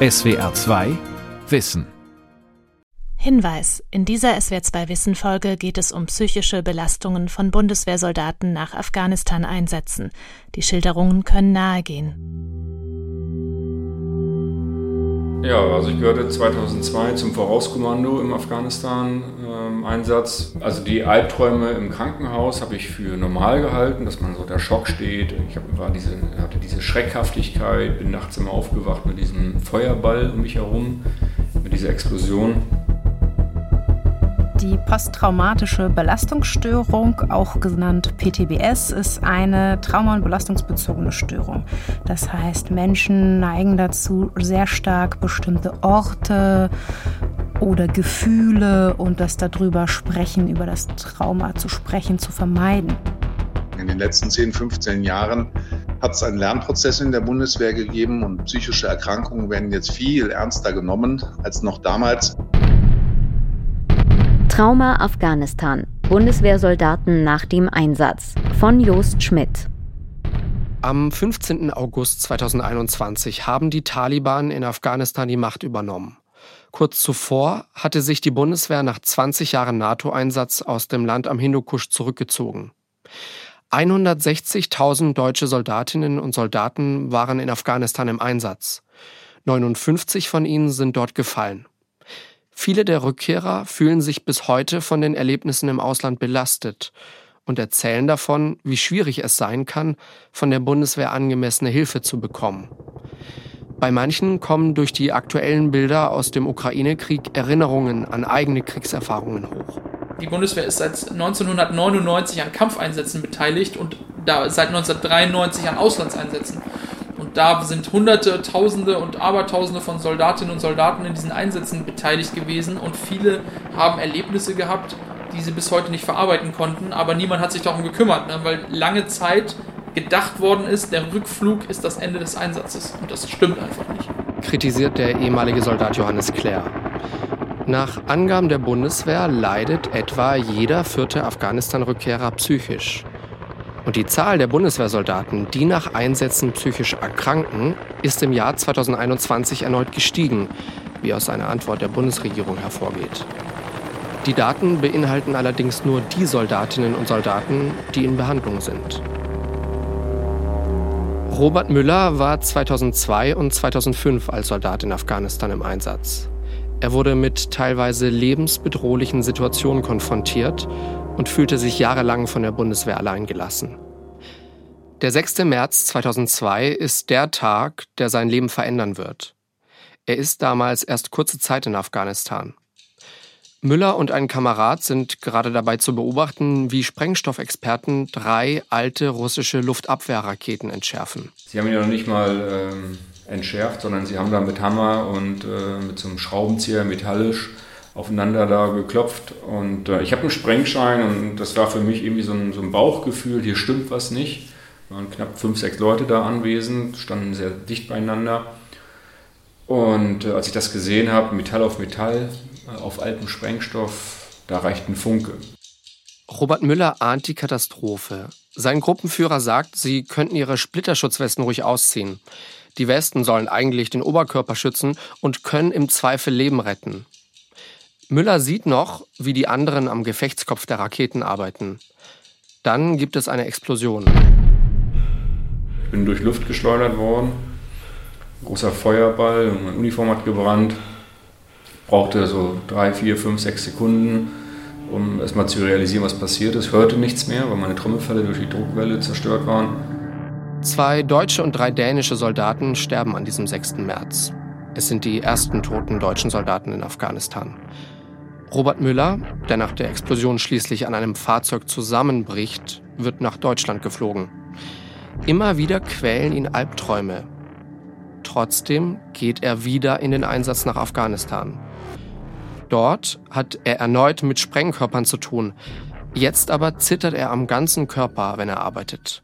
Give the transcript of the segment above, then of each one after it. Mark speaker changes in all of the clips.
Speaker 1: SWR 2 Wissen
Speaker 2: Hinweis: In dieser SWR2 Wissen Folge geht es um psychische Belastungen von Bundeswehrsoldaten nach Afghanistan-Einsätzen. Die Schilderungen können nahegehen.
Speaker 3: Ja, also ich gehörte 2002 zum Vorauskommando im Afghanistan-Einsatz. also die Albträume im Krankenhaus habe ich für normal gehalten, dass man so der Schock steht. Ich hab, war diese, hatte diese Schreckhaftigkeit, bin nachts immer aufgewacht mit diesem Feuerball um mich herum, mit dieser Explosion.
Speaker 4: Die posttraumatische Belastungsstörung, auch genannt PTBS, ist eine trauma- und belastungsbezogene Störung. Das heißt, Menschen neigen dazu, sehr stark bestimmte Orte oder Gefühle und das darüber sprechen, über das Trauma zu sprechen, zu vermeiden.
Speaker 5: In den letzten 10, 15 Jahren hat es einen Lernprozess in der Bundeswehr gegeben und psychische Erkrankungen werden jetzt viel ernster genommen als noch damals.
Speaker 6: Trauma Afghanistan. Bundeswehrsoldaten nach dem Einsatz von Jost Schmidt.
Speaker 7: Am 15. August 2021 haben die Taliban in Afghanistan die Macht übernommen. Kurz zuvor hatte sich die Bundeswehr nach 20 Jahren NATO-Einsatz aus dem Land am Hindukusch zurückgezogen. 160.000 deutsche Soldatinnen und Soldaten waren in Afghanistan im Einsatz. 59 von ihnen sind dort gefallen. Viele der Rückkehrer fühlen sich bis heute von den Erlebnissen im Ausland belastet und erzählen davon, wie schwierig es sein kann, von der Bundeswehr angemessene Hilfe zu bekommen. Bei manchen kommen durch die aktuellen Bilder aus dem Ukraine-Krieg Erinnerungen an eigene Kriegserfahrungen hoch.
Speaker 8: Die Bundeswehr ist seit 1999 an Kampfeinsätzen beteiligt und da seit 1993 an Auslandseinsätzen. Da sind Hunderte, Tausende und Abertausende von Soldatinnen und Soldaten in diesen Einsätzen beteiligt gewesen und viele haben Erlebnisse gehabt, die sie bis heute nicht verarbeiten konnten, aber niemand hat sich darum gekümmert, ne? weil lange Zeit gedacht worden ist, der Rückflug ist das Ende des Einsatzes und das stimmt einfach nicht.
Speaker 7: Kritisiert der ehemalige Soldat Johannes Clare. Nach Angaben der Bundeswehr leidet etwa jeder vierte Afghanistan-Rückkehrer psychisch. Und die Zahl der Bundeswehrsoldaten, die nach Einsätzen psychisch erkranken, ist im Jahr 2021 erneut gestiegen, wie aus einer Antwort der Bundesregierung hervorgeht. Die Daten beinhalten allerdings nur die Soldatinnen und Soldaten, die in Behandlung sind. Robert Müller war 2002 und 2005 als Soldat in Afghanistan im Einsatz. Er wurde mit teilweise lebensbedrohlichen Situationen konfrontiert und fühlte sich jahrelang von der Bundeswehr allein gelassen. Der 6. März 2002 ist der Tag, der sein Leben verändern wird. Er ist damals erst kurze Zeit in Afghanistan. Müller und ein Kamerad sind gerade dabei zu beobachten, wie Sprengstoffexperten drei alte russische Luftabwehrraketen entschärfen.
Speaker 3: Sie haben ihn ja noch nicht mal ähm, entschärft, sondern sie haben da mit Hammer und äh, mit so einem Schraubenzieher metallisch aufeinander da geklopft. Und äh, ich habe einen Sprengschein und das war für mich irgendwie so ein, so ein Bauchgefühl, hier stimmt was nicht. Es waren knapp fünf, sechs Leute da anwesend, standen sehr dicht beieinander. Und äh, als ich das gesehen habe, Metall auf Metall, äh, auf altem Sprengstoff, da reicht ein Funke.
Speaker 7: Robert Müller ahnt die Katastrophe. Sein Gruppenführer sagt, sie könnten ihre Splitterschutzwesten ruhig ausziehen. Die Westen sollen eigentlich den Oberkörper schützen und können im Zweifel Leben retten. Müller sieht noch, wie die anderen am Gefechtskopf der Raketen arbeiten. Dann gibt es eine Explosion.
Speaker 3: Ich bin durch Luft geschleudert worden. Großer Feuerball, meine Uniform hat gebrannt. Brauchte so drei, vier, fünf, sechs Sekunden, um erstmal zu realisieren, was passiert ist. Ich hörte nichts mehr, weil meine Trommelfälle durch die Druckwelle zerstört waren.
Speaker 7: Zwei deutsche und drei dänische Soldaten sterben an diesem 6. März. Es sind die ersten toten deutschen Soldaten in Afghanistan. Robert Müller, der nach der Explosion schließlich an einem Fahrzeug zusammenbricht, wird nach Deutschland geflogen. Immer wieder quälen ihn Albträume. Trotzdem geht er wieder in den Einsatz nach Afghanistan. Dort hat er erneut mit Sprengkörpern zu tun. Jetzt aber zittert er am ganzen Körper, wenn er arbeitet.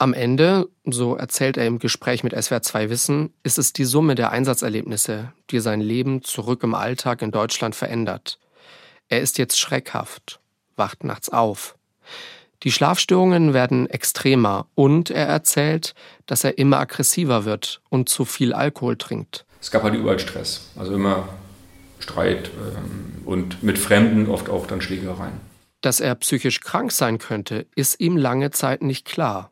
Speaker 7: Am Ende, so erzählt er im Gespräch mit SWR 2 Wissen, ist es die Summe der Einsatzerlebnisse, die sein Leben zurück im Alltag in Deutschland verändert. Er ist jetzt schreckhaft, wacht nachts auf. Die Schlafstörungen werden extremer und er erzählt, dass er immer aggressiver wird und zu viel Alkohol trinkt.
Speaker 3: Es gab halt überall Stress, also immer Streit ähm, und mit Fremden oft auch dann Schlägereien.
Speaker 7: Dass er psychisch krank sein könnte, ist ihm lange Zeit nicht klar.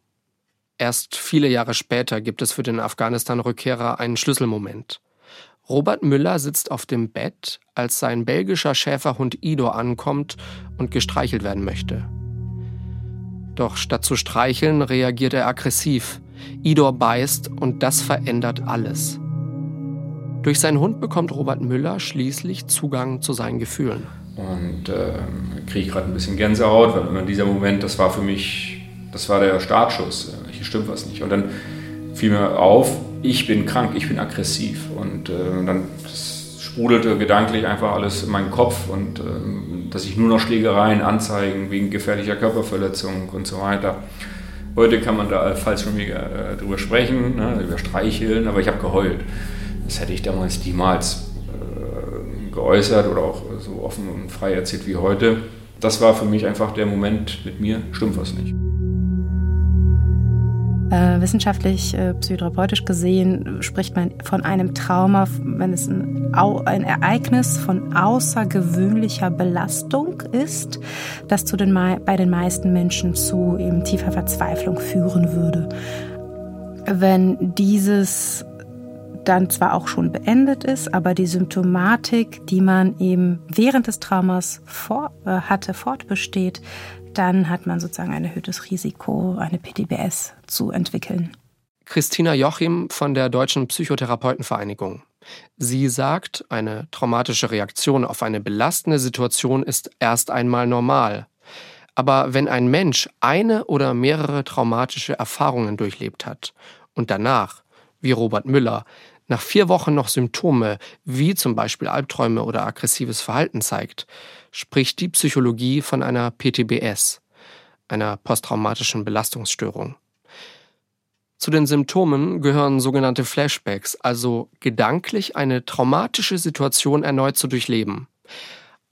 Speaker 7: Erst viele Jahre später gibt es für den Afghanistan-Rückkehrer einen Schlüsselmoment. Robert Müller sitzt auf dem Bett, als sein belgischer Schäferhund Ido ankommt und gestreichelt werden möchte. Doch statt zu streicheln reagiert er aggressiv. Idor beißt und das verändert alles. Durch seinen Hund bekommt Robert Müller schließlich Zugang zu seinen Gefühlen.
Speaker 3: Und äh, kriege gerade ein bisschen Gänsehaut, weil immer dieser Moment, das war für mich, das war der Startschuss. Hier stimmt was nicht. Und dann fiel mir auf, ich bin krank, ich bin aggressiv. Und äh, dann sprudelte gedanklich einfach alles in meinen Kopf und äh, dass ich nur noch Schlägereien, Anzeigen wegen gefährlicher Körperverletzung und so weiter. Heute kann man da allenfalls schon wieder äh, drüber sprechen, ne, über Streicheln, aber ich habe geheult. Das hätte ich damals niemals äh, geäußert oder auch so offen und frei erzählt wie heute. Das war für mich einfach der Moment mit mir, stimmt was nicht.
Speaker 4: Äh, wissenschaftlich, äh, psychotherapeutisch gesehen spricht man von einem Trauma, wenn es ein, ein, Ereignis von außergewöhnlicher Belastung ist, das zu den, bei den meisten Menschen zu eben tiefer Verzweiflung führen würde. Wenn dieses dann zwar auch schon beendet ist, aber die Symptomatik, die man eben während des Traumas vor, äh, hatte, fortbesteht, dann hat man sozusagen ein erhöhtes Risiko, eine PTBS zu entwickeln.
Speaker 7: Christina Jochim von der Deutschen Psychotherapeutenvereinigung. Sie sagt, eine traumatische Reaktion auf eine belastende Situation ist erst einmal normal. Aber wenn ein Mensch eine oder mehrere traumatische Erfahrungen durchlebt hat und danach, wie Robert Müller, nach vier Wochen noch Symptome wie zum Beispiel Albträume oder aggressives Verhalten zeigt, spricht die Psychologie von einer PTBS, einer posttraumatischen Belastungsstörung. Zu den Symptomen gehören sogenannte Flashbacks, also gedanklich eine traumatische Situation erneut zu durchleben.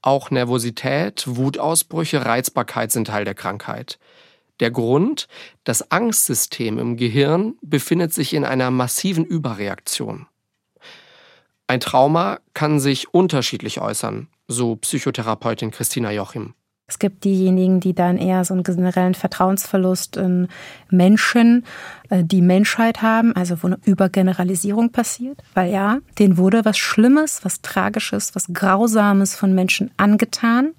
Speaker 7: Auch Nervosität, Wutausbrüche, Reizbarkeit sind Teil der Krankheit. Der Grund, das Angstsystem im Gehirn befindet sich in einer massiven Überreaktion. Ein Trauma kann sich unterschiedlich äußern, so Psychotherapeutin Christina Jochim.
Speaker 4: Es gibt diejenigen, die dann eher so einen generellen Vertrauensverlust in Menschen, äh, die Menschheit haben, also wo eine Übergeneralisierung passiert, weil ja, denen wurde was Schlimmes, was Tragisches, was Grausames von Menschen angetan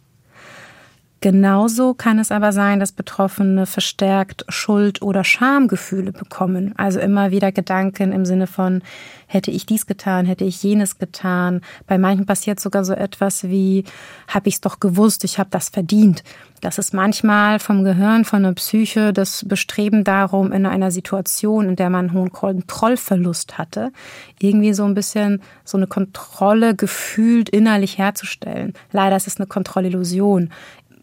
Speaker 4: Genauso kann es aber sein, dass Betroffene verstärkt Schuld- oder Schamgefühle bekommen. Also immer wieder Gedanken im Sinne von, hätte ich dies getan, hätte ich jenes getan. Bei manchen passiert sogar so etwas wie, habe ich es doch gewusst, ich habe das verdient. Das ist manchmal vom Gehirn, von der Psyche das Bestreben darum, in einer Situation, in der man einen hohen Kontrollverlust hatte, irgendwie so ein bisschen so eine Kontrolle gefühlt innerlich herzustellen. Leider ist es eine Kontrollillusion.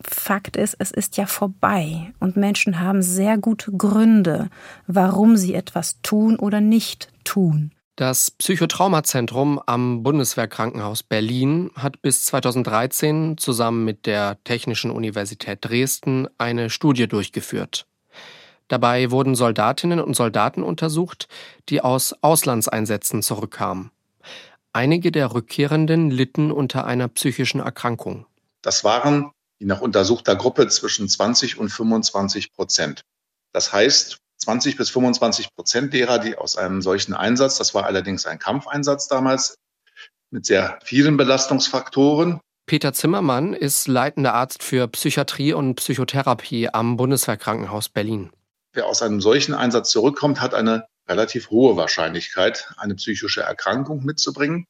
Speaker 4: Fakt ist, es ist ja vorbei und Menschen haben sehr gute Gründe, warum sie etwas tun oder nicht tun.
Speaker 7: Das Psychotraumazentrum am Bundeswehrkrankenhaus Berlin hat bis 2013 zusammen mit der Technischen Universität Dresden eine Studie durchgeführt. Dabei wurden Soldatinnen und Soldaten untersucht, die aus Auslandseinsätzen zurückkamen. Einige der Rückkehrenden litten unter einer psychischen Erkrankung.
Speaker 5: Das waren die nach untersuchter Gruppe zwischen 20 und 25 Prozent. Das heißt, 20 bis 25 Prozent derer, die aus einem solchen Einsatz, das war allerdings ein Kampfeinsatz damals, mit sehr vielen Belastungsfaktoren.
Speaker 7: Peter Zimmermann ist leitender Arzt für Psychiatrie und Psychotherapie am Bundeswehrkrankenhaus Berlin.
Speaker 5: Wer aus einem solchen Einsatz zurückkommt, hat eine relativ hohe Wahrscheinlichkeit, eine psychische Erkrankung mitzubringen.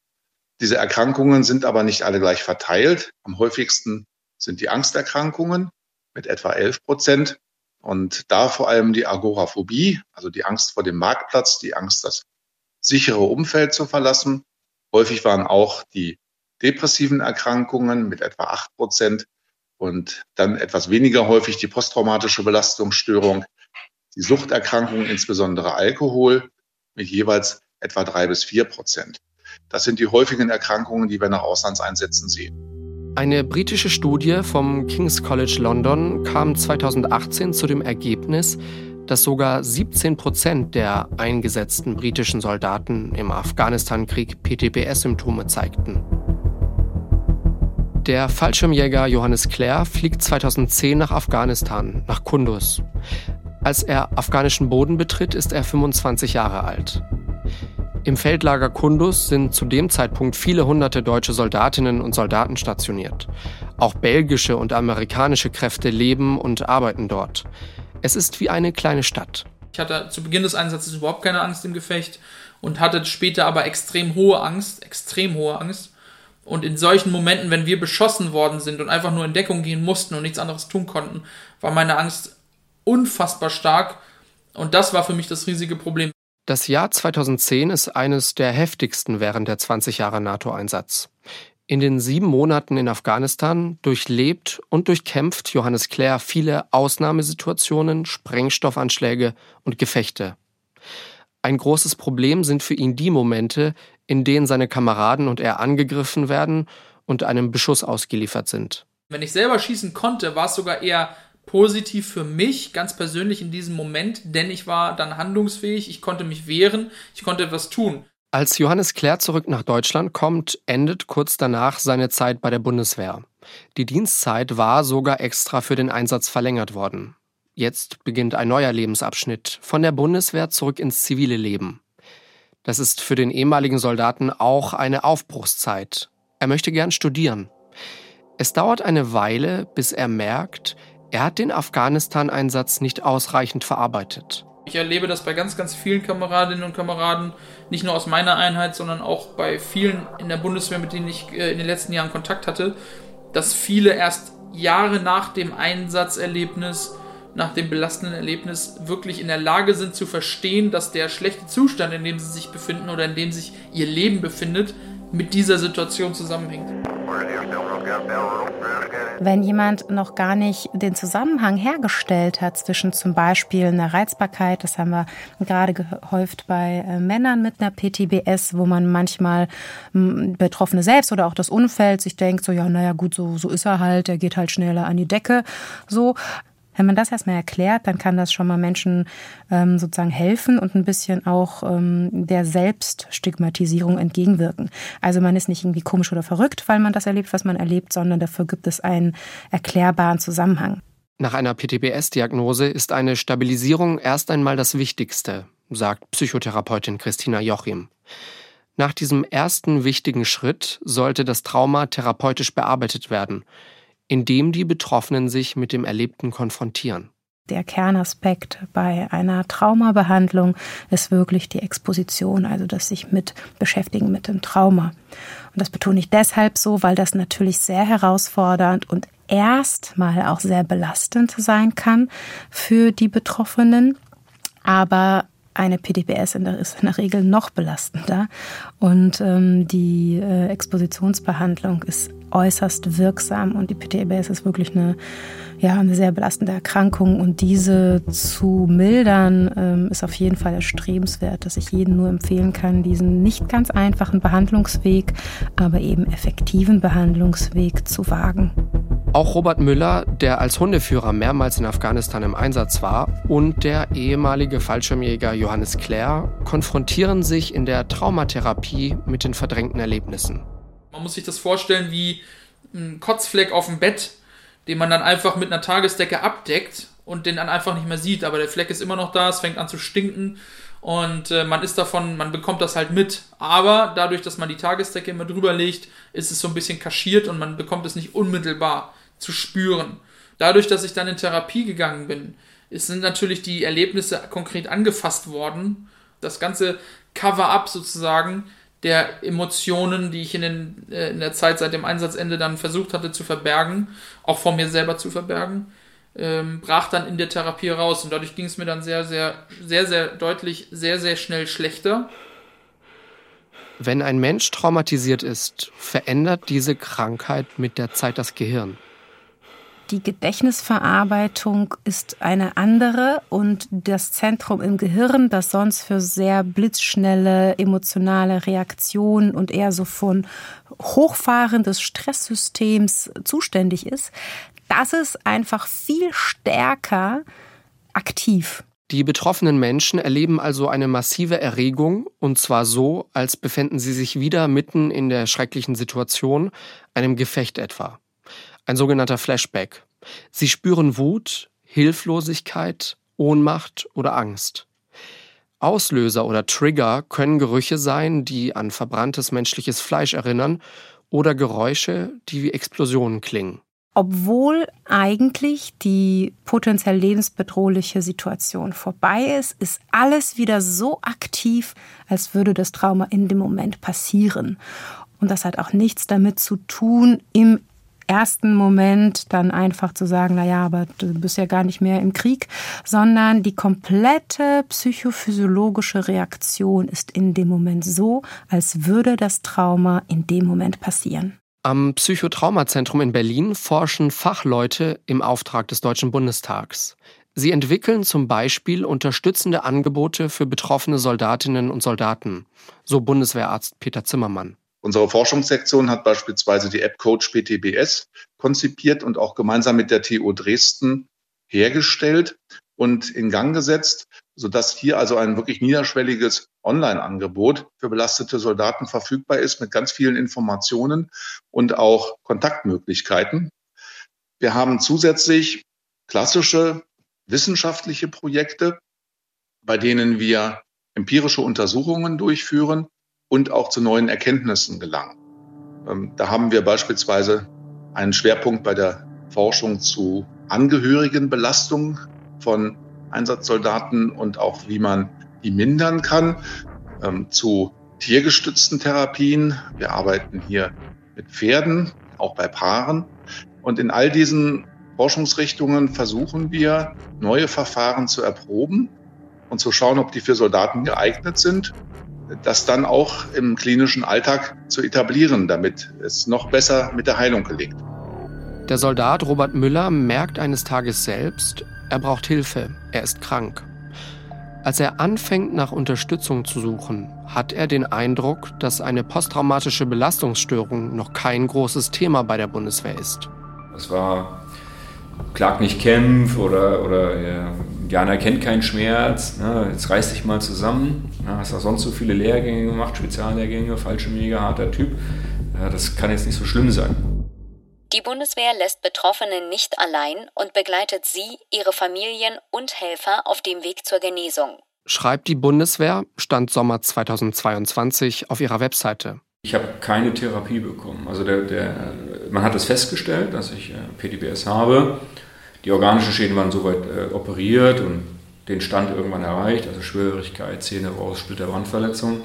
Speaker 5: Diese Erkrankungen sind aber nicht alle gleich verteilt. Am häufigsten sind die Angsterkrankungen mit etwa 11 Prozent. Und da vor allem die Agoraphobie, also die Angst vor dem Marktplatz, die Angst, das sichere Umfeld zu verlassen. Häufig waren auch die depressiven Erkrankungen mit etwa 8 Prozent und dann etwas weniger häufig die posttraumatische Belastungsstörung, die Suchterkrankungen, insbesondere Alkohol, mit jeweils etwa drei bis vier Prozent. Das sind die häufigen Erkrankungen, die wir nach Auslandseinsätzen sehen.
Speaker 7: Eine britische Studie vom King's College London kam 2018 zu dem Ergebnis, dass sogar 17 Prozent der eingesetzten britischen Soldaten im Afghanistan-Krieg PTBS-Symptome zeigten. Der Fallschirmjäger Johannes Clare fliegt 2010 nach Afghanistan, nach Kunduz. Als er afghanischen Boden betritt, ist er 25 Jahre alt. Im Feldlager Kunduz sind zu dem Zeitpunkt viele hunderte deutsche Soldatinnen und Soldaten stationiert. Auch belgische und amerikanische Kräfte leben und arbeiten dort. Es ist wie eine kleine Stadt.
Speaker 8: Ich hatte zu Beginn des Einsatzes überhaupt keine Angst im Gefecht und hatte später aber extrem hohe Angst, extrem hohe Angst. Und in solchen Momenten, wenn wir beschossen worden sind und einfach nur in Deckung gehen mussten und nichts anderes tun konnten, war meine Angst unfassbar stark. Und das war für mich das riesige Problem.
Speaker 7: Das Jahr 2010 ist eines der heftigsten während der 20 Jahre NATO-Einsatz. In den sieben Monaten in Afghanistan durchlebt und durchkämpft Johannes Clare viele Ausnahmesituationen, Sprengstoffanschläge und Gefechte. Ein großes Problem sind für ihn die Momente, in denen seine Kameraden und er angegriffen werden und einem Beschuss ausgeliefert sind.
Speaker 8: Wenn ich selber schießen konnte, war es sogar eher positiv für mich, ganz persönlich in diesem Moment, denn ich war dann handlungsfähig, ich konnte mich wehren, ich konnte etwas tun.
Speaker 7: Als Johannes Clare zurück nach Deutschland kommt, endet kurz danach seine Zeit bei der Bundeswehr. Die Dienstzeit war sogar extra für den Einsatz verlängert worden. Jetzt beginnt ein neuer Lebensabschnitt, von der Bundeswehr zurück ins zivile Leben. Das ist für den ehemaligen Soldaten auch eine Aufbruchszeit. Er möchte gern studieren. Es dauert eine Weile, bis er merkt, er hat den Afghanistan-Einsatz nicht ausreichend verarbeitet.
Speaker 8: Ich erlebe das bei ganz, ganz vielen Kameradinnen und Kameraden, nicht nur aus meiner Einheit, sondern auch bei vielen in der Bundeswehr, mit denen ich äh, in den letzten Jahren Kontakt hatte, dass viele erst Jahre nach dem Einsatzerlebnis, nach dem belastenden Erlebnis wirklich in der Lage sind zu verstehen, dass der schlechte Zustand, in dem sie sich befinden oder in dem sich ihr Leben befindet, mit dieser Situation zusammenhängt.
Speaker 4: Wenn jemand noch gar nicht den Zusammenhang hergestellt hat zwischen zum Beispiel einer Reizbarkeit, das haben wir gerade gehäuft bei äh, Männern mit einer PTBS, wo man manchmal Betroffene selbst oder auch das Umfeld sich denkt, so ja, naja gut, so, so ist er halt, er geht halt schneller an die Decke, so. Wenn man das erstmal erklärt, dann kann das schon mal Menschen ähm, sozusagen helfen und ein bisschen auch ähm, der Selbststigmatisierung entgegenwirken. Also man ist nicht irgendwie komisch oder verrückt, weil man das erlebt, was man erlebt, sondern dafür gibt es einen erklärbaren Zusammenhang.
Speaker 7: Nach einer PTBS-Diagnose ist eine Stabilisierung erst einmal das Wichtigste, sagt Psychotherapeutin Christina Jochim. Nach diesem ersten wichtigen Schritt sollte das Trauma therapeutisch bearbeitet werden indem die Betroffenen sich mit dem Erlebten konfrontieren.
Speaker 4: Der Kernaspekt bei einer Traumabehandlung ist wirklich die Exposition, also das sich mit beschäftigen mit dem Trauma. Und das betone ich deshalb so, weil das natürlich sehr herausfordernd und erstmal auch sehr belastend sein kann für die Betroffenen. Aber eine PDBS ist in der Regel noch belastender. Und ähm, die äh, Expositionsbehandlung ist äußerst wirksam und die PTBS ist wirklich eine, ja, eine sehr belastende Erkrankung. Und diese zu mildern ähm, ist auf jeden Fall erstrebenswert, dass ich jedem nur empfehlen kann, diesen nicht ganz einfachen Behandlungsweg, aber eben effektiven Behandlungsweg zu wagen.
Speaker 7: Auch Robert Müller, der als Hundeführer mehrmals in Afghanistan im Einsatz war, und der ehemalige Fallschirmjäger Johannes Clare konfrontieren sich in der Traumatherapie mit den verdrängten Erlebnissen.
Speaker 8: Man muss sich das vorstellen wie ein Kotzfleck auf dem Bett, den man dann einfach mit einer Tagesdecke abdeckt und den dann einfach nicht mehr sieht. Aber der Fleck ist immer noch da, es fängt an zu stinken und äh, man ist davon, man bekommt das halt mit. Aber dadurch, dass man die Tagesdecke immer drüber legt, ist es so ein bisschen kaschiert und man bekommt es nicht unmittelbar zu spüren. Dadurch, dass ich dann in Therapie gegangen bin, sind natürlich die Erlebnisse konkret angefasst worden. Das ganze Cover-up sozusagen der Emotionen, die ich in, den, äh, in der Zeit seit dem Einsatzende dann versucht hatte zu verbergen, auch vor mir selber zu verbergen, ähm, brach dann in der Therapie raus. Und dadurch ging es mir dann sehr, sehr, sehr, sehr deutlich, sehr, sehr schnell schlechter.
Speaker 7: Wenn ein Mensch traumatisiert ist, verändert diese Krankheit mit der Zeit das Gehirn.
Speaker 4: Die Gedächtnisverarbeitung ist eine andere und das Zentrum im Gehirn, das sonst für sehr blitzschnelle emotionale Reaktionen und eher so von Hochfahren des Stresssystems zuständig ist, das ist einfach viel stärker aktiv.
Speaker 7: Die betroffenen Menschen erleben also eine massive Erregung, und zwar so, als befänden sie sich wieder mitten in der schrecklichen Situation, einem Gefecht etwa ein sogenannter Flashback. Sie spüren Wut, Hilflosigkeit, Ohnmacht oder Angst. Auslöser oder Trigger können Gerüche sein, die an verbranntes menschliches Fleisch erinnern, oder Geräusche, die wie Explosionen klingen.
Speaker 4: Obwohl eigentlich die potenziell lebensbedrohliche Situation vorbei ist, ist alles wieder so aktiv, als würde das Trauma in dem Moment passieren. Und das hat auch nichts damit zu tun, im ersten Moment dann einfach zu sagen, na ja, aber du bist ja gar nicht mehr im Krieg, sondern die komplette psychophysiologische Reaktion ist in dem Moment so, als würde das Trauma in dem Moment passieren.
Speaker 7: Am Psychotraumazentrum in Berlin forschen Fachleute im Auftrag des Deutschen Bundestags. Sie entwickeln zum Beispiel unterstützende Angebote für betroffene Soldatinnen und Soldaten, so Bundeswehrarzt Peter Zimmermann.
Speaker 5: Unsere Forschungssektion hat beispielsweise die App Coach PTBS konzipiert und auch gemeinsam mit der TU Dresden hergestellt und in Gang gesetzt, sodass hier also ein wirklich niederschwelliges Online-Angebot für belastete Soldaten verfügbar ist mit ganz vielen Informationen und auch Kontaktmöglichkeiten. Wir haben zusätzlich klassische wissenschaftliche Projekte, bei denen wir empirische Untersuchungen durchführen und auch zu neuen Erkenntnissen gelangen. Ähm, da haben wir beispielsweise einen Schwerpunkt bei der Forschung zu Angehörigenbelastung von Einsatzsoldaten und auch wie man die mindern kann, ähm, zu tiergestützten Therapien. Wir arbeiten hier mit Pferden, auch bei Paaren. Und in all diesen Forschungsrichtungen versuchen wir, neue Verfahren zu erproben und zu schauen, ob die für Soldaten geeignet sind das dann auch im klinischen Alltag zu etablieren, damit es noch besser mit der Heilung gelingt.
Speaker 7: Der Soldat Robert Müller merkt eines Tages selbst, er braucht Hilfe, er ist krank. Als er anfängt, nach Unterstützung zu suchen, hat er den Eindruck, dass eine posttraumatische Belastungsstörung noch kein großes Thema bei der Bundeswehr ist.
Speaker 3: Es war Klag nicht kämpf oder, oder ja, Jana kennt keinen Schmerz, ne, jetzt reiß dich mal zusammen. Ja, hast du sonst so viele Lehrgänge gemacht, Speziallehrgänge, falsche mega harter Typ. Ja, das kann jetzt nicht so schlimm sein.
Speaker 6: Die Bundeswehr lässt Betroffene nicht allein und begleitet sie, ihre Familien und Helfer auf dem Weg zur Genesung.
Speaker 7: Schreibt die Bundeswehr, Stand Sommer 2022 auf ihrer Webseite.
Speaker 3: Ich habe keine Therapie bekommen. Also der, der, man hat es festgestellt, dass ich äh, PTBS habe. Die organischen Schäden waren soweit äh, operiert und den Stand irgendwann erreicht, also Schwörigkeit, Zähne raus, Splitterbrandverletzung.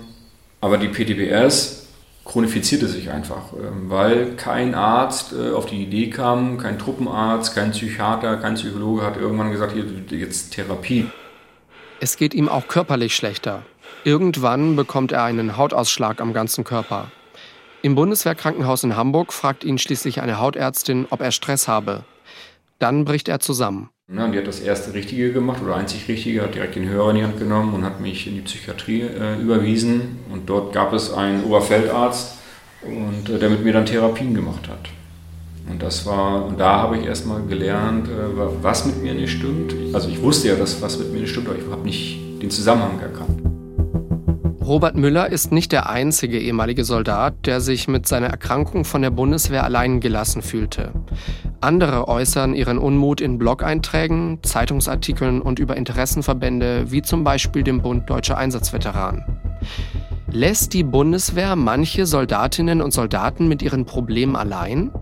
Speaker 3: Aber die PTBS chronifizierte sich einfach, ähm, weil kein Arzt äh, auf die Idee kam, kein Truppenarzt, kein Psychiater, kein Psychologe hat irgendwann gesagt, hier jetzt Therapie.
Speaker 7: Es geht ihm auch körperlich schlechter. Irgendwann bekommt er einen Hautausschlag am ganzen Körper. Im Bundeswehrkrankenhaus in Hamburg fragt ihn schließlich eine Hautärztin, ob er Stress habe. Dann bricht er zusammen.
Speaker 3: Ja, die hat das erste Richtige gemacht oder einzig Richtige, hat direkt den Hörer in die Hand genommen und hat mich in die Psychiatrie äh, überwiesen. Und dort gab es einen Oberfeldarzt, und, äh, der mit mir dann Therapien gemacht hat. Und das war, und da habe ich erstmal gelernt, äh, was mit mir nicht stimmt. Also ich wusste ja, dass was mit mir nicht stimmt, aber ich habe nicht den Zusammenhang erkannt.
Speaker 7: Robert Müller ist nicht der einzige ehemalige Soldat, der sich mit seiner Erkrankung von der Bundeswehr allein gelassen fühlte. Andere äußern ihren Unmut in Blog-Einträgen, Zeitungsartikeln und über Interessenverbände wie zum Beispiel dem Bund Deutscher Einsatzveteranen. Lässt die Bundeswehr manche Soldatinnen und Soldaten mit ihren Problemen allein?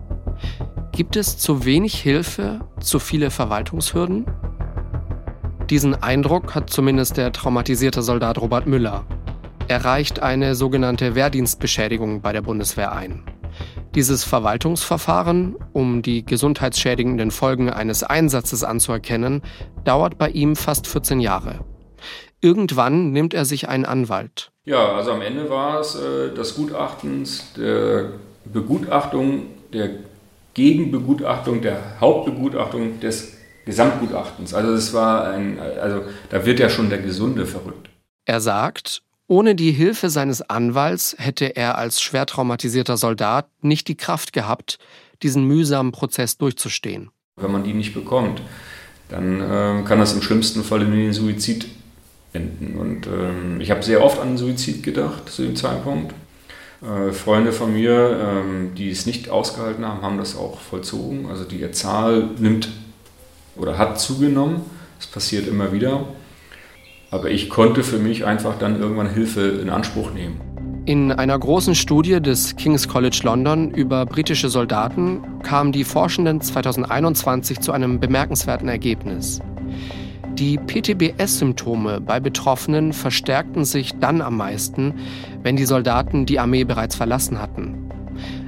Speaker 7: Gibt es zu wenig Hilfe, zu viele Verwaltungshürden? Diesen Eindruck hat zumindest der traumatisierte Soldat Robert Müller. Er reicht eine sogenannte Wehrdienstbeschädigung bei der Bundeswehr ein. Dieses Verwaltungsverfahren, um die gesundheitsschädigenden Folgen eines Einsatzes anzuerkennen, dauert bei ihm fast 14 Jahre. Irgendwann nimmt er sich einen Anwalt.
Speaker 3: Ja, also am Ende war es äh, das Gutachtens der Begutachtung der Gegenbegutachtung der Hauptbegutachtung des Gesamtgutachtens. Also es war ein, also da wird ja schon der Gesunde verrückt.
Speaker 7: Er sagt, ohne die Hilfe seines Anwalts hätte er als schwer traumatisierter Soldat nicht die Kraft gehabt, diesen mühsamen Prozess durchzustehen.
Speaker 3: Wenn man die nicht bekommt, dann äh, kann das im schlimmsten Fall in den Suizid enden. Und ähm, ich habe sehr oft an Suizid gedacht zu dem Zeitpunkt. Äh, Freunde von mir, ähm, die es nicht ausgehalten haben, haben das auch vollzogen. Also die Zahl nimmt oder hat zugenommen. Das passiert immer wieder. Aber ich konnte für mich einfach dann irgendwann Hilfe in Anspruch nehmen.
Speaker 7: In einer großen Studie des King's College London über britische Soldaten kamen die Forschenden 2021 zu einem bemerkenswerten Ergebnis. Die PTBS-Symptome bei Betroffenen verstärkten sich dann am meisten, wenn die Soldaten die Armee bereits verlassen hatten.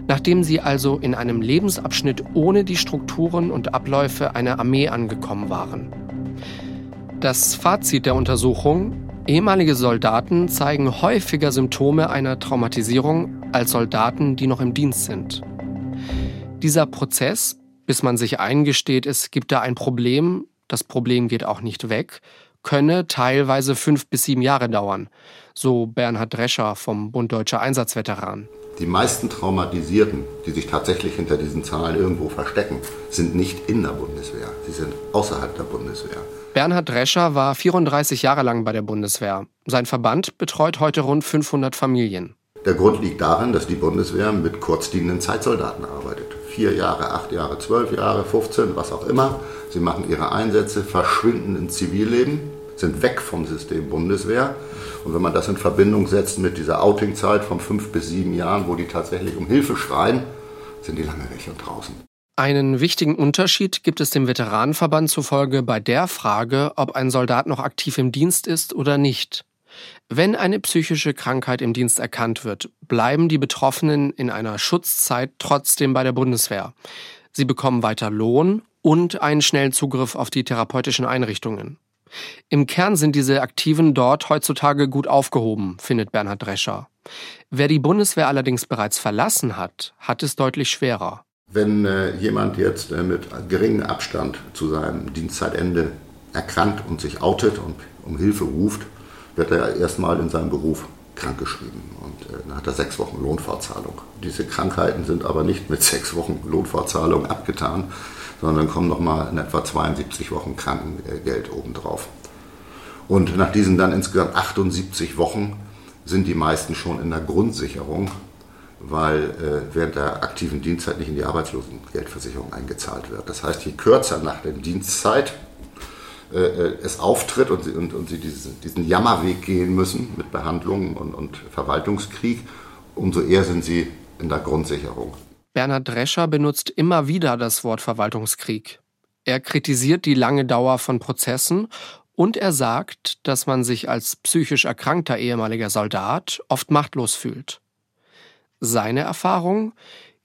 Speaker 7: Nachdem sie also in einem Lebensabschnitt ohne die Strukturen und Abläufe einer Armee angekommen waren. Das Fazit der Untersuchung, ehemalige Soldaten zeigen häufiger Symptome einer Traumatisierung als Soldaten, die noch im Dienst sind. Dieser Prozess, bis man sich eingesteht, es gibt da ein Problem, das Problem geht auch nicht weg, könne teilweise fünf bis sieben Jahre dauern, so Bernhard Drescher vom Bund Deutscher Einsatzveteranen.
Speaker 9: Die meisten Traumatisierten, die sich tatsächlich hinter diesen Zahlen irgendwo verstecken, sind nicht in der Bundeswehr, sie sind außerhalb der Bundeswehr.
Speaker 7: Bernhard Drescher war 34 Jahre lang bei der Bundeswehr. Sein Verband betreut heute rund 500 Familien.
Speaker 9: Der Grund liegt darin, dass die Bundeswehr mit kurzdienenden Zeitsoldaten arbeitet. Vier Jahre, acht Jahre, zwölf Jahre, 15, was auch immer. Sie machen ihre Einsätze, verschwinden ins Zivilleben, sind weg vom System Bundeswehr. Und wenn man das in Verbindung setzt mit dieser Outingzeit von fünf bis sieben Jahren, wo die tatsächlich um Hilfe schreien, sind die lange weg und draußen.
Speaker 7: Einen wichtigen Unterschied gibt es dem Veteranenverband zufolge bei der Frage, ob ein Soldat noch aktiv im Dienst ist oder nicht. Wenn eine psychische Krankheit im Dienst erkannt wird, bleiben die Betroffenen in einer Schutzzeit trotzdem bei der Bundeswehr. Sie bekommen weiter Lohn und einen schnellen Zugriff auf die therapeutischen Einrichtungen. Im Kern sind diese Aktiven dort heutzutage gut aufgehoben, findet Bernhard Drescher. Wer die Bundeswehr allerdings bereits verlassen hat, hat es deutlich schwerer.
Speaker 9: Wenn äh, jemand jetzt äh, mit geringem Abstand zu seinem Dienstzeitende erkrankt und sich outet und um Hilfe ruft, wird er erstmal in seinem Beruf krankgeschrieben und äh, dann hat er sechs Wochen Lohnfortzahlung. Diese Krankheiten sind aber nicht mit sechs Wochen Lohnfortzahlung abgetan, sondern kommen nochmal in etwa 72 Wochen Krankengeld obendrauf. Und nach diesen dann insgesamt 78 Wochen sind die meisten schon in der Grundsicherung weil äh, während der aktiven Dienstzeit nicht in die Arbeitslosengeldversicherung eingezahlt wird. Das heißt, je kürzer nach der Dienstzeit es auftritt und sie, und, und sie diesen, diesen Jammerweg gehen müssen mit Behandlungen und, und Verwaltungskrieg, umso eher sind sie in der Grundsicherung.
Speaker 7: Bernhard Drescher benutzt immer wieder das Wort Verwaltungskrieg. Er kritisiert die lange Dauer von Prozessen und er sagt, dass man sich als psychisch erkrankter ehemaliger Soldat oft machtlos fühlt. Seine Erfahrung?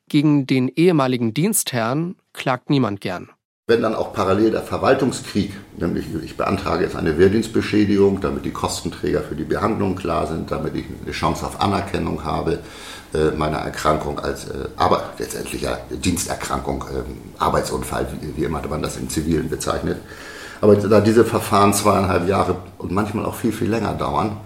Speaker 7: Gegen den ehemaligen Dienstherrn klagt niemand gern.
Speaker 9: Wenn dann auch parallel der Verwaltungskrieg, nämlich ich beantrage jetzt eine Wehrdienstbeschädigung, damit die Kostenträger für die Behandlung klar sind, damit ich eine Chance auf Anerkennung habe äh, meiner Erkrankung als äh, aber letztendlicher Diensterkrankung, äh, Arbeitsunfall, wie, wie immer man das im Zivilen bezeichnet. Aber da diese Verfahren zweieinhalb Jahre und manchmal auch viel, viel länger dauern,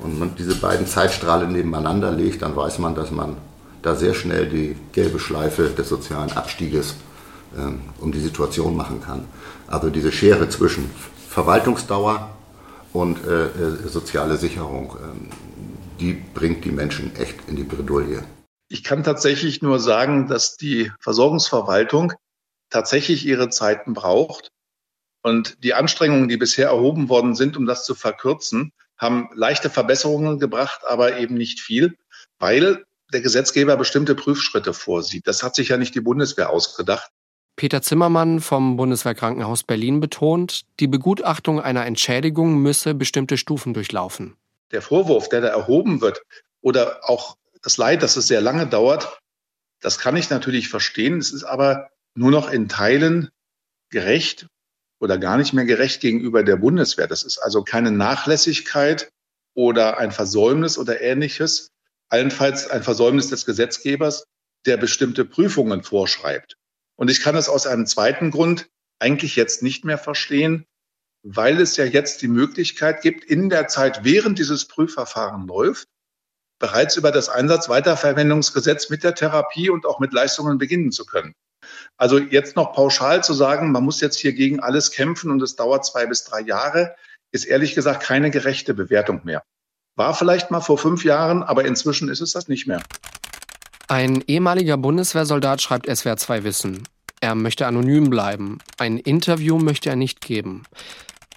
Speaker 9: und man diese beiden Zeitstrahle nebeneinander legt, dann weiß man, dass man da sehr schnell die gelbe Schleife des sozialen Abstieges um die Situation machen kann. Also diese Schere zwischen Verwaltungsdauer und äh, äh, soziale Sicherung, äh, die bringt die Menschen echt in die Bredouille.
Speaker 5: Ich kann tatsächlich nur sagen, dass die Versorgungsverwaltung tatsächlich ihre Zeiten braucht. Und die Anstrengungen, die bisher erhoben worden sind, um das zu verkürzen, haben leichte Verbesserungen gebracht, aber eben nicht viel, weil der Gesetzgeber bestimmte Prüfschritte vorsieht. Das hat sich ja nicht die Bundeswehr ausgedacht.
Speaker 7: Peter Zimmermann vom Bundeswehrkrankenhaus Berlin betont, die Begutachtung einer Entschädigung müsse bestimmte Stufen durchlaufen.
Speaker 5: Der Vorwurf, der da erhoben wird, oder auch das Leid, dass es sehr lange dauert, das kann ich natürlich verstehen. Es ist aber nur noch in Teilen gerecht oder gar nicht mehr gerecht gegenüber der Bundeswehr. Das ist also keine Nachlässigkeit oder ein Versäumnis oder ähnliches, allenfalls ein Versäumnis des Gesetzgebers, der bestimmte Prüfungen vorschreibt. Und ich kann es aus einem zweiten Grund eigentlich jetzt nicht mehr verstehen, weil es ja jetzt die Möglichkeit gibt, in der Zeit, während dieses Prüfverfahren läuft, bereits über das Einsatzweiterverwendungsgesetz mit der Therapie und auch mit Leistungen beginnen zu können. Also jetzt noch pauschal zu sagen, man muss jetzt hier gegen alles kämpfen und es dauert zwei bis drei Jahre, ist ehrlich gesagt keine gerechte Bewertung mehr. War vielleicht mal vor fünf Jahren, aber inzwischen ist es das nicht mehr.
Speaker 7: Ein ehemaliger Bundeswehrsoldat schreibt SWR 2 Wissen. Er möchte anonym bleiben. Ein Interview möchte er nicht geben.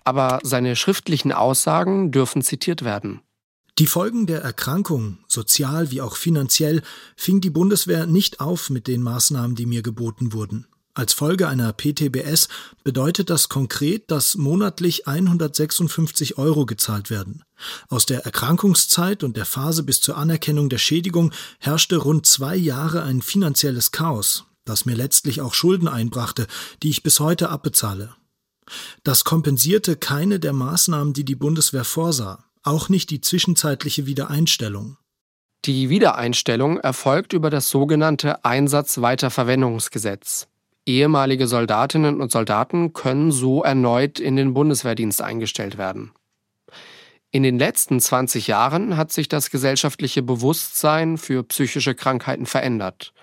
Speaker 7: Aber seine schriftlichen Aussagen dürfen zitiert werden.
Speaker 10: Die Folgen der Erkrankung, sozial wie auch finanziell, fing die Bundeswehr nicht auf mit den Maßnahmen, die mir geboten wurden. Als Folge einer PTBS bedeutet das konkret, dass monatlich 156 Euro gezahlt werden. Aus der Erkrankungszeit und der Phase bis zur Anerkennung der Schädigung herrschte rund zwei Jahre ein finanzielles Chaos, das mir letztlich auch Schulden einbrachte, die ich bis heute abbezahle. Das kompensierte keine der Maßnahmen, die die Bundeswehr vorsah auch nicht die zwischenzeitliche Wiedereinstellung.
Speaker 7: Die Wiedereinstellung erfolgt über das sogenannte Einsatzweiterverwendungsgesetz. Ehemalige Soldatinnen und Soldaten können so erneut in den Bundeswehrdienst eingestellt werden. In den letzten 20 Jahren hat sich das gesellschaftliche Bewusstsein für psychische Krankheiten verändert.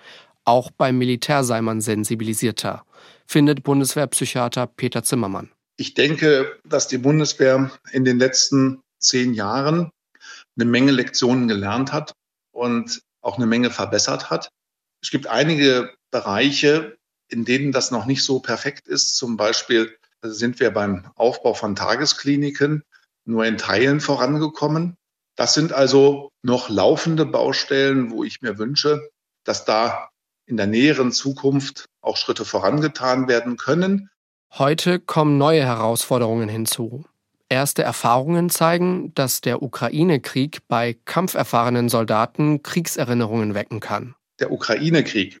Speaker 7: Auch beim Militär sei man sensibilisierter, findet Bundeswehrpsychiater Peter Zimmermann.
Speaker 5: Ich denke, dass die Bundeswehr in den letzten zehn Jahren eine Menge Lektionen gelernt hat und auch eine Menge verbessert hat. Es gibt einige Bereiche, in denen das noch nicht so perfekt ist. Zum Beispiel sind wir beim Aufbau von Tageskliniken nur in Teilen vorangekommen. Das sind also noch laufende Baustellen, wo ich mir wünsche, dass da in der näheren Zukunft auch Schritte vorangetan werden können.
Speaker 7: Heute kommen neue Herausforderungen hinzu. Erste Erfahrungen zeigen, dass der Ukraine-Krieg bei kampferfahrenen Soldaten Kriegserinnerungen wecken kann.
Speaker 5: Der Ukraine-Krieg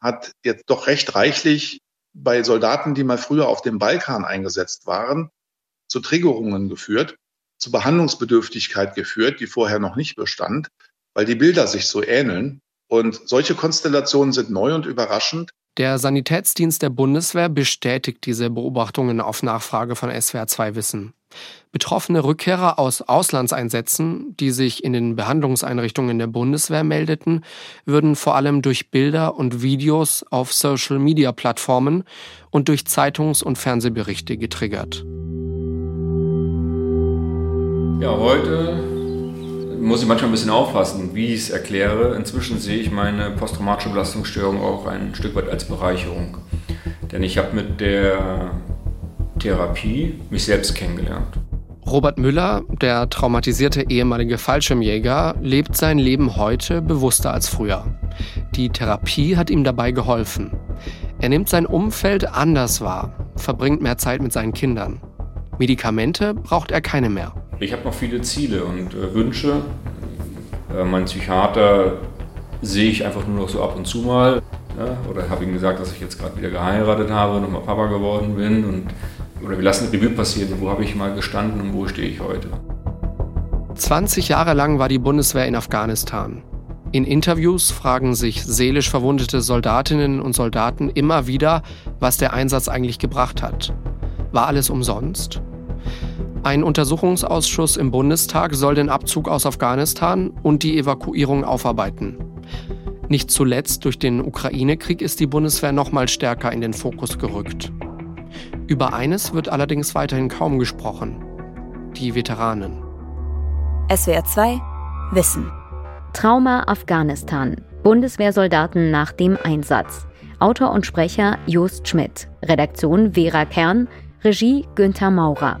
Speaker 5: hat jetzt doch recht reichlich bei Soldaten, die mal früher auf dem Balkan eingesetzt waren, zu Triggerungen geführt, zu Behandlungsbedürftigkeit geführt, die vorher noch nicht bestand, weil die Bilder sich so ähneln. Und solche Konstellationen sind neu und überraschend.
Speaker 7: Der Sanitätsdienst der Bundeswehr bestätigt diese Beobachtungen auf Nachfrage von SWR 2 Wissen. Betroffene Rückkehrer aus Auslandseinsätzen, die sich in den Behandlungseinrichtungen der Bundeswehr meldeten, würden vor allem durch Bilder und Videos auf Social-Media-Plattformen und durch Zeitungs- und Fernsehberichte getriggert.
Speaker 3: Ja, heute muss ich manchmal ein bisschen aufpassen, wie ich es erkläre. Inzwischen sehe ich meine posttraumatische Belastungsstörung auch ein Stück weit als Bereicherung. Denn ich habe mit der Therapie mich selbst kennengelernt.
Speaker 7: Robert Müller, der traumatisierte ehemalige Fallschirmjäger, lebt sein Leben heute bewusster als früher. Die Therapie hat ihm dabei geholfen. Er nimmt sein Umfeld anders wahr, verbringt mehr Zeit mit seinen Kindern. Medikamente braucht er keine mehr.
Speaker 3: Ich habe noch viele Ziele und äh, Wünsche. Äh, mein Psychiater sehe ich einfach nur noch so ab und zu mal. Ja, oder habe ihm gesagt, dass ich jetzt gerade wieder geheiratet habe, nochmal Papa geworden bin und oder wir lassen Revue passieren, wo habe ich mal gestanden und wo stehe ich heute.
Speaker 7: 20 Jahre lang war die Bundeswehr in Afghanistan. In Interviews fragen sich seelisch verwundete Soldatinnen und Soldaten immer wieder, was der Einsatz eigentlich gebracht hat. War alles umsonst? Ein Untersuchungsausschuss im Bundestag soll den Abzug aus Afghanistan und die Evakuierung aufarbeiten. Nicht zuletzt durch den Ukraine-Krieg ist die Bundeswehr noch mal stärker in den Fokus gerückt. Über eines wird allerdings weiterhin kaum gesprochen. Die Veteranen.
Speaker 6: SWR 2 Wissen. Trauma Afghanistan. Bundeswehrsoldaten nach dem Einsatz. Autor und Sprecher Jost Schmidt. Redaktion Vera Kern. Regie Günther Maurer.